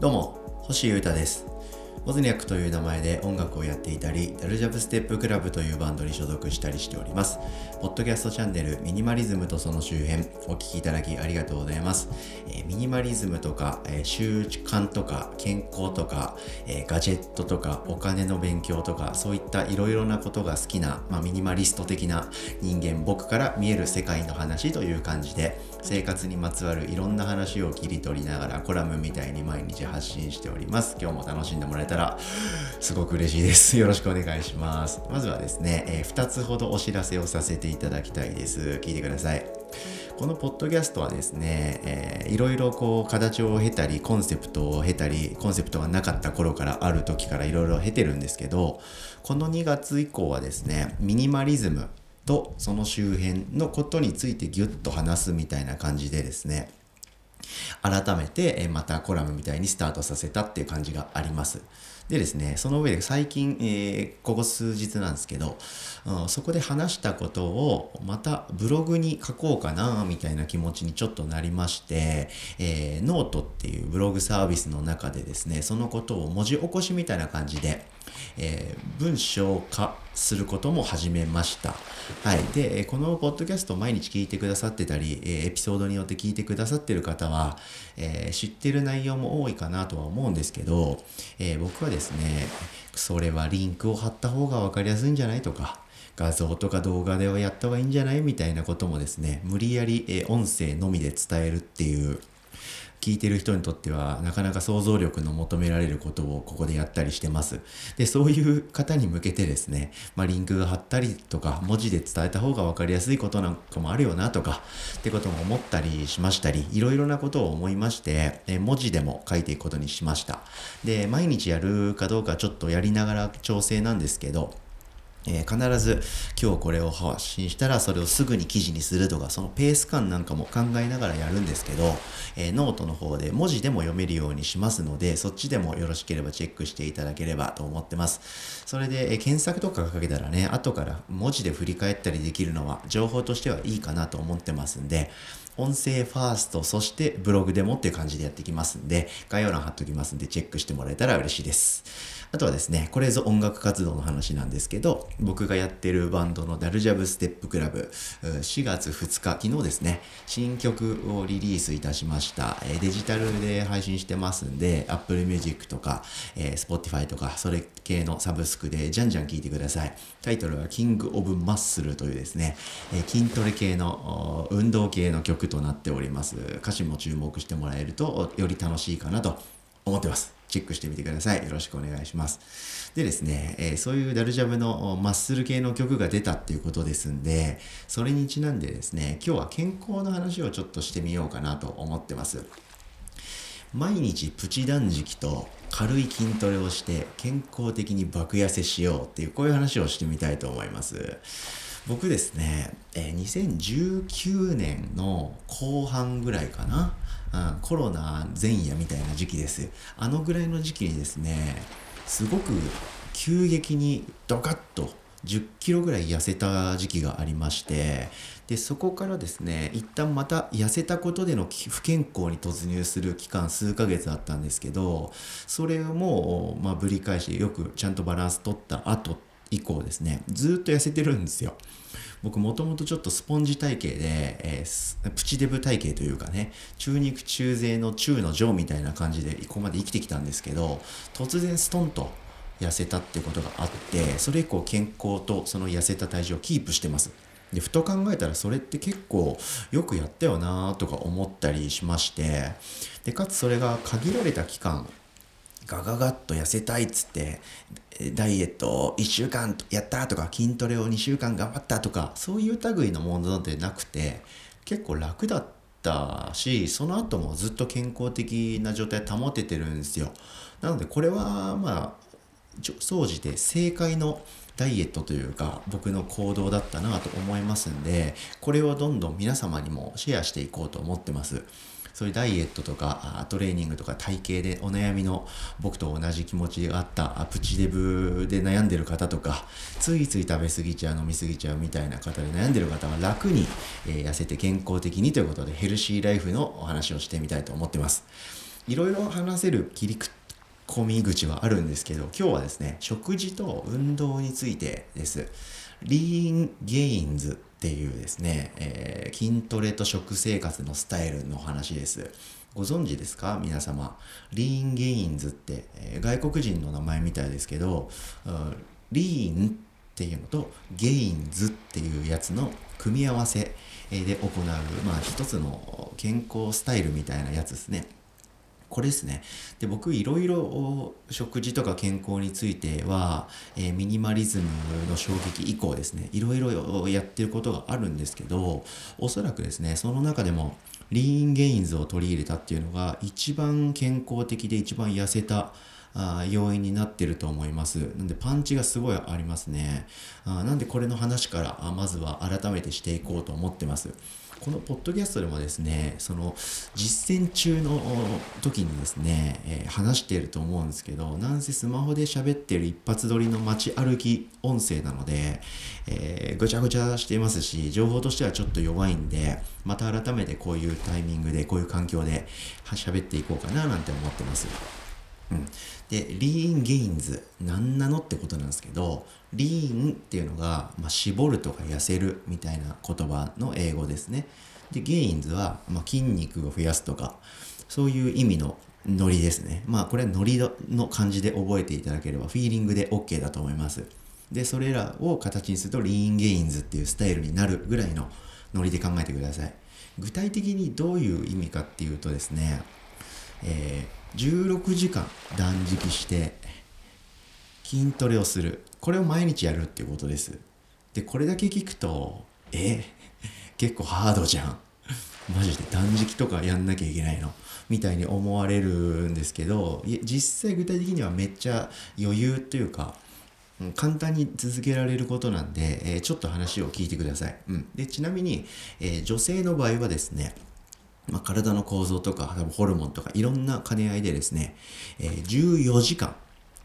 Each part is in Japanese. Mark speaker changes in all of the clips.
Speaker 1: どうも星優太です。ボズニャックという名前で音楽をやっていたり、ダルジャブステップクラブというバンドに所属したりしております。ポッドキャストチャンネルミニマリズムとその周辺、お聴きいただきありがとうございます。えー、ミニマリズムとか、えー、習慣とか、健康とか、えー、ガジェットとか、お金の勉強とか、そういったいろいろなことが好きな、まあ、ミニマリスト的な人間、僕から見える世界の話という感じで、生活にまつわるいろんな話を切り取りながらコラムみたいに毎日発信しております。今日も楽しんでもらえたらすごく嬉しいです。よろしくお願いします。まずはですね、えー、2つほどお知らせをさせていただきたいです。聞いてください。このポッドキャストはですね、えー、いろいろこう形を経たりコンセプトを経たりコンセプトがなかった頃からある時からいろいろ経てるんですけどこの2月以降はですねミニマリズムとその周辺のことについてギュッと話すみたいな感じでですね改めてまたコラムみたいにスタートさせたっていう感じがあります。でですね、その上で最近、えー、ここ数日なんですけど、うん、そこで話したことをまたブログに書こうかなみたいな気持ちにちょっとなりまして、えー、ノートっていうブログサービスの中でですね、そのことを文字起こしみたいな感じで、えー、文章化することも始めました。はい。で、このポッドキャストを毎日聞いてくださってたり、えエピソードによって聞いてくださってる方は、えー、知ってる内容も多いかなとは思うんですけど、えー、僕はですね、それはリンクを貼った方が分かりやすいんじゃないとか、画像とか動画ではやった方がいいんじゃないみたいなこともですね、無理やり、え音声のみで伝えるっていう聞いてる人にとってはなかなか想像力の求められることをここでやったりしてます。で、そういう方に向けてですね、まあ、リンクが貼ったりとか、文字で伝えた方が分かりやすいことなんかもあるよなとか、ってことも思ったりしましたり、いろいろなことを思いまして、え文字でも書いていくことにしました。で、毎日やるかどうかちょっとやりながら調整なんですけど、えー、必ず今日これを発信したらそれをすぐに記事にするとかそのペース感なんかも考えながらやるんですけど、えー、ノートの方で文字でも読めるようにしますのでそっちでもよろしければチェックしていただければと思ってます。それで、えー、検索とかかけたらね後から文字で振り返ったりできるのは情報としてはいいかなと思ってますんで音声ファースト、そしてブログでもっていう感じでやってきますんで、概要欄貼っときますんで、チェックしてもらえたら嬉しいです。あとはですね、これぞ音楽活動の話なんですけど、僕がやってるバンドのダルジャブステップクラブ、4月2日、昨日ですね、新曲をリリースいたしました。デジタルで配信してますんで、Apple Music とか、Spotify とか、それ系のサブスクでじゃんじゃん聴いてください。タイトルは King of Muscle というですね、筋トレ系の運動系の曲となっております。歌詞も注目してもらえるとより楽しいかなと思ってます。チェックしてみてください。よろしくお願いします。でですね、えー、そういうダルジャブのマッスル系の曲が出たっていうことですんで、それにちなんでですね、今日は健康の話をちょっとしてみようかなと思ってます。毎日プチ断食と軽い筋トレをして健康的に爆痩せしようっていうこういう話をしてみたいと思います。僕ですね、えー、2019年の後半ぐらいかな。うん、コロナ前夜みたいな時期ですあのぐらいの時期にですねすごく急激にドカッと10キロぐらい痩せた時期がありましてでそこからですね一旦また痩せたことでの不健康に突入する期間数ヶ月あったんですけどそれをもう、まあ、ぶり返してよくちゃんとバランス取った後以降ですねずっと痩せてるんですよ。僕もともとちょっとスポンジ体型で、えー、プチデブ体型というかね中肉中背の中の上みたいな感じでここまで生きてきたんですけど突然ストンと痩せたってことがあってそれ以降健康とその痩せた体重をキープしてますでふと考えたらそれって結構よくやったよなとか思ったりしましてでかつそれが限られた期間ガガガッと痩せたいっつってダイエットを1週間やったとか筋トレを2週間頑張ったとかそういう類のものでなくて結構楽だったしその後もずっと健康的な状態保ててるんですよなのでこれはまあ総じて正解のダイエットというか僕の行動だったなと思いますんでこれをどんどん皆様にもシェアしていこうと思ってます。そういうダイエットとかトレーニングとか体型でお悩みの僕と同じ気持ちがあったプチデブで悩んでる方とかついつい食べ過ぎちゃう飲み過ぎちゃうみたいな方で悩んでる方は楽に、え痩せて健康的にということでヘルシーライフのお話をしてみたいと思ってます。いろいろ話せる切り込み口はあるんですけど今日はですね食事と運動についてですリーンゲインズっていうですね、えー、筋トレと食生活のスタイルの話です。ご存知ですか？皆様。リーンゲインズって、えー、外国人の名前みたいですけど、うん、リーンっていうのとゲインズっていうやつの組み合わせで行う、まあ一つの健康スタイルみたいなやつですね。これですね。で、僕、いろいろ食事とか健康については、えー、ミニマリズムの衝撃以降ですね、いろいろやってることがあるんですけど、おそらくですね、その中でも、リーンゲインズを取り入れたっていうのが、一番健康的で一番痩せた、あ要因になってると思います。なんでパンチがすごいありますね。あなんでこれの話からあまずは改めてしていこうと思ってます。このポッドキャストでもですね、その実践中の時にですね、えー、話していると思うんですけど、なんせスマホで喋ってる一発撮りの街歩き音声なので、えー、ぐちゃぐちゃしていますし、情報としてはちょっと弱いんで、また改めてこういうタイミングで、こういう環境で喋っていこうかななんて思ってます。うん、でリーンゲインズ何なのってことなんですけどリーンっていうのが、まあ、絞るとか痩せるみたいな言葉の英語ですね。でゲインズは、まあ、筋肉を増やすとかそういう意味のノリですね。まあこれはノリの感じで覚えていただければフィーリングで OK だと思います。でそれらを形にするとリーンゲインズっていうスタイルになるぐらいのノリで考えてください。具体的にどういう意味かっていうとですねえー16時間断食して筋トレをする。これを毎日やるっていうことです。でこれだけ聞くとえ結構ハードじゃん。マジで断食とかやんなきゃいけないの？みたいに思われるんですけど実際具体的にはめっちゃ余裕というか簡単に続けられることなんで、えー、ちょっと話を聞いてください。うん、でちなみに、えー、女性の場合はですね、まあ、体の構造とか多分ホルモンとかいろんな兼ね合いでですね、えー、14時間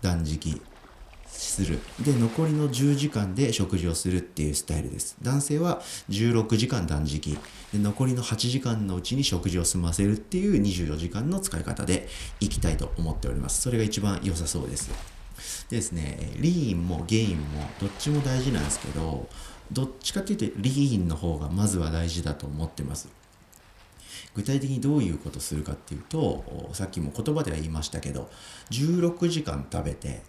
Speaker 1: 断食する。で、残りの10時間で食事をするっていうスタイルです。男性は16時間断食。で、残りの8時間のうちに食事を済ませるっていう24時間の使い方でいきたいと思っております。それが一番良さそうです。でですね、リーンもゲインもどっちも大事なんですけど、どっちかっていうとリーンの方がまずは大事だと思ってます。具体的にどういうことするかっていうとさっきも言葉では言いましたけど16時間食べて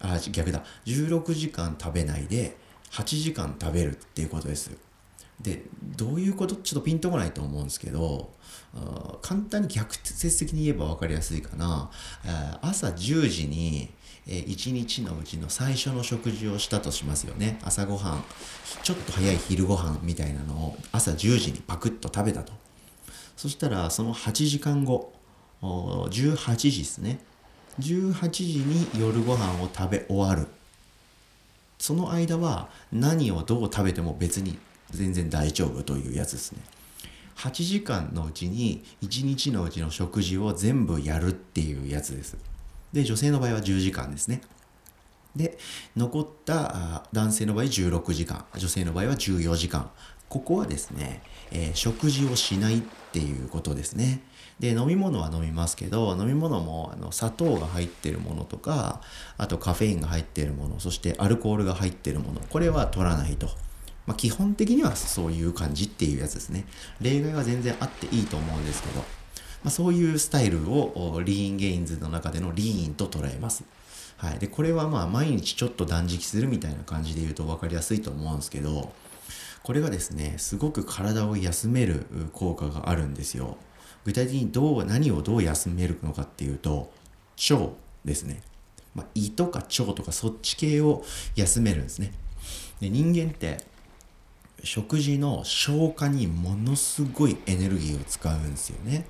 Speaker 1: あ逆だ。16時間食べないで8時間食べるっていうことです。でどういうこと？ちょっとピンとこないと思うんですけど簡単に逆説的に言えば分かりやすいかな。朝10時に1日のうちの最初の食事をしたとしますよね。朝ごはん。ちょっと早い昼ごはんみたいなのを朝10時にパクッと食べたと。そしたらその8時間後18時ですね。18時に夜ご飯を食べ終わる。その間は何をどう食べても別に全然大丈夫というやつですね。8時間のうちに1日のうちの食事を全部やるっていうやつです。で女性の場合は10時間ですね。で残った男性の場合16時間女性の場合は14時間ここはですね、えー、食事をしないっていうことですね。で、飲み物は飲みますけど、飲み物もあの砂糖が入ってるものとか、あとカフェインが入ってるもの、そしてアルコールが入ってるもの、これは取らないと。まあ、基本的にはそういう感じっていうやつですね。例外は全然あっていいと思うんですけど、まあ、そういうスタイルをリーンゲインズの中でのリーンと捉えます。はい。で、これはまあ毎日ちょっと断食するみたいな感じで言うと分かりやすいと思うんですけど、これがですねすごく体を休める効果があるんですよ具体的にどう何をどう休めるのかっていうと腸ですね、まあ、胃とか腸とかそっち系を休めるんですねで人間って食事の消化にものすごいエネルギーを使うんですよね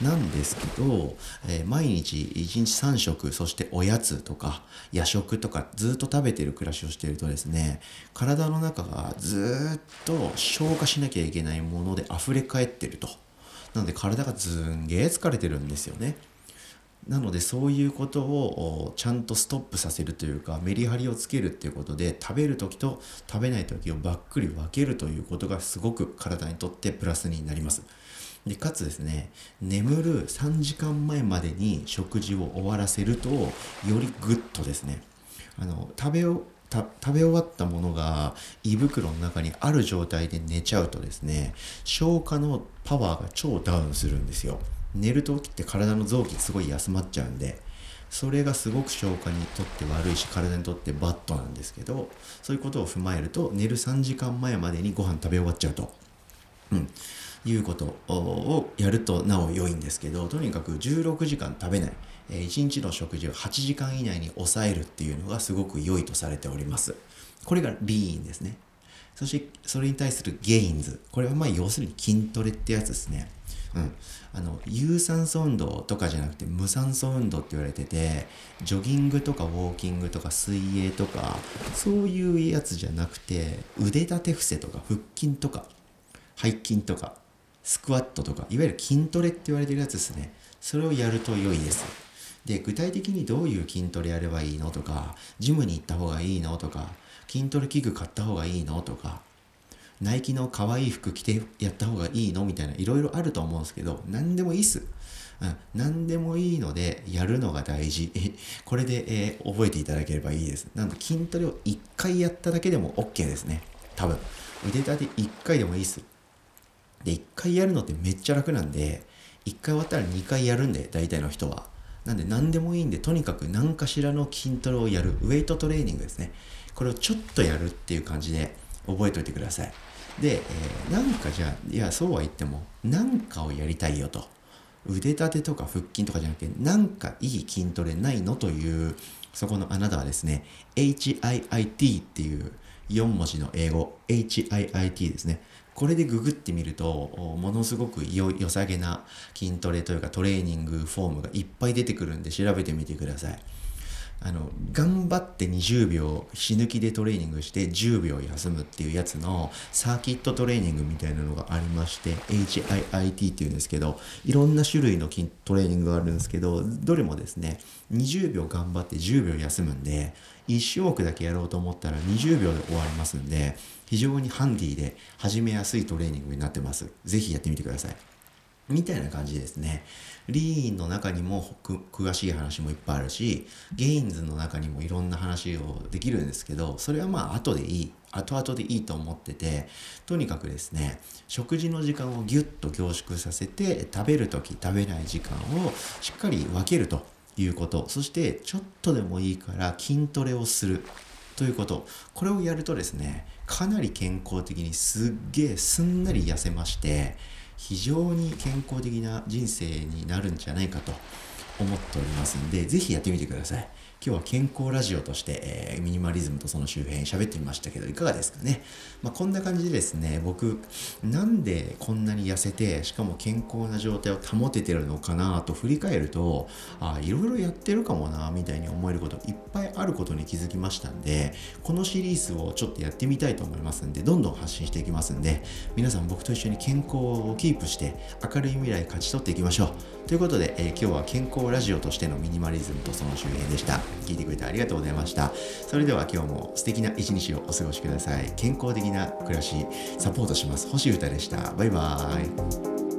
Speaker 1: なんですけど、えー、毎日1日3食、そしておやつとか夜食とかずっと食べてる暮らしをしているとですね、体の中がずっと消化しなきゃいけないもので溢れ返ってると。なので体がずんげー疲れてるんですよね。なのでそういうことをちゃんとストップさせるというかメリハリをつけるっていうことで食べる時と食べない時をばっくり分けるということがすごく体にとってプラスになります。でかつですね眠る3時間前までに食事を終わらせるとよりグッとですねあの食べを食べ終わったものが胃袋の中にある状態で寝ちゃうとですね消化のパワーが超ダウンするんですよ寝る時って体の臓器すごい休まっちゃうんでそれがすごく消化にとって悪いし体にとってバッドなんですけどそういうことを踏まえると寝る3時間前までにご飯食べ終わっちゃうと、うん、いうことをやるとなお良いんですけどとにかく16時間食べないえ1日の食事を8時間以内に抑えるっていうのがすごく良いとされております。これがリーンですね。そしてそれに対するゲインズ。これはまあ要するに筋トレってやつですね。うん。あの、有酸素運動とかじゃなくて無酸素運動って言われてて、ジョギングとかウォーキングとか水泳とか、そういうやつじゃなくて、腕立て伏せとか腹筋とか、背筋とか、スクワットとか、いわゆる筋トレって言われてるやつですね。それをやると良いです。で具体的にどういう筋トレやればいいのとかジムに行った方がいいのとか筋トレ器具買った方がいいのとかナイキの可愛い服着てやった方がいいの？みたいないろいろあると思うんですけど何でもいいっす。うん、何でもいいのでやるのが大事。これで、えー、覚えていただければいいです。なんで筋トレを1回やっただけでも OK ですね。多分。腕立て1回でもいいっす。で、1回やるのってめっちゃ楽なんで、1回終わったら2回やるんで、大体の人は。なんで何でもいいんでとにかく何かしらの筋トレをやるウェイトトレーニングですねこれをちょっとやるっていう感じで覚えておいてください。で、えー、なんかじゃあいやそうは言っても何かをやりたいよと。腕立てとか腹筋とかじゃなくてなんかいい筋トレないのというそこのあなたはですね HIIT っていう4文字の英語 HIIT ですね。これでググってみるとものすごく良さげな筋トレというかトレーニングフォームがいっぱい出てくるんで調べてみてください。あの頑張って20秒死ぬ気でトレーニングして10秒休むっていうやつのサーキットトレーニングみたいなのがありまして HIIT っていうんですけどいろんな種類の筋トレーニングがあるんですけどどれもですね20秒頑張って10秒休むんで1種目だけやろうと思ったら20秒で終わりますんで非常にハンディで始めやすいトレーニングになってます。ぜひやってみてください。みたいな感じですね。リーンの中にも詳しい話もいっぱいあるし、ゲインズの中にもいろんな話をできるんですけど、それはまあ後でいい、後々でいいと思ってて、とにかくですね、食事の時間をギュッと凝縮させて、食べるとき、食べない時間をしっかり分けるということ、そしてちょっとでもいいから筋トレをする。ということこれをやるとですねかなり健康的にすっげえすんなり痩せまして非常に健康的な人生になるんじゃないかと思っておりますんでぜひやってみてください。今日は健康ラジオとして、えー、ミニマリズムとその周辺喋ってみましたけどいかがですかね、まあ、こんな感じでですね僕なんでこんなに痩せてしかも健康な状態を保ててるのかなと振り返るとあいろいろやってるかもなみたいに思えることいっぱいあることに気づきましたんでこのシリーズをちょっとやってみたいと思いますんでどんどん発信していきますんで皆さん僕と一緒に健康をキープして明るい未来勝ち取っていきましょうということで、えー、今日は健康ラジオとしてのミニマリズムとその周辺でした。聞いてくれてありがとうございました。それでは今日も素敵な一日をお過ごしください。健康的な暮らし、サポートします。星歌でした。バイバーイ。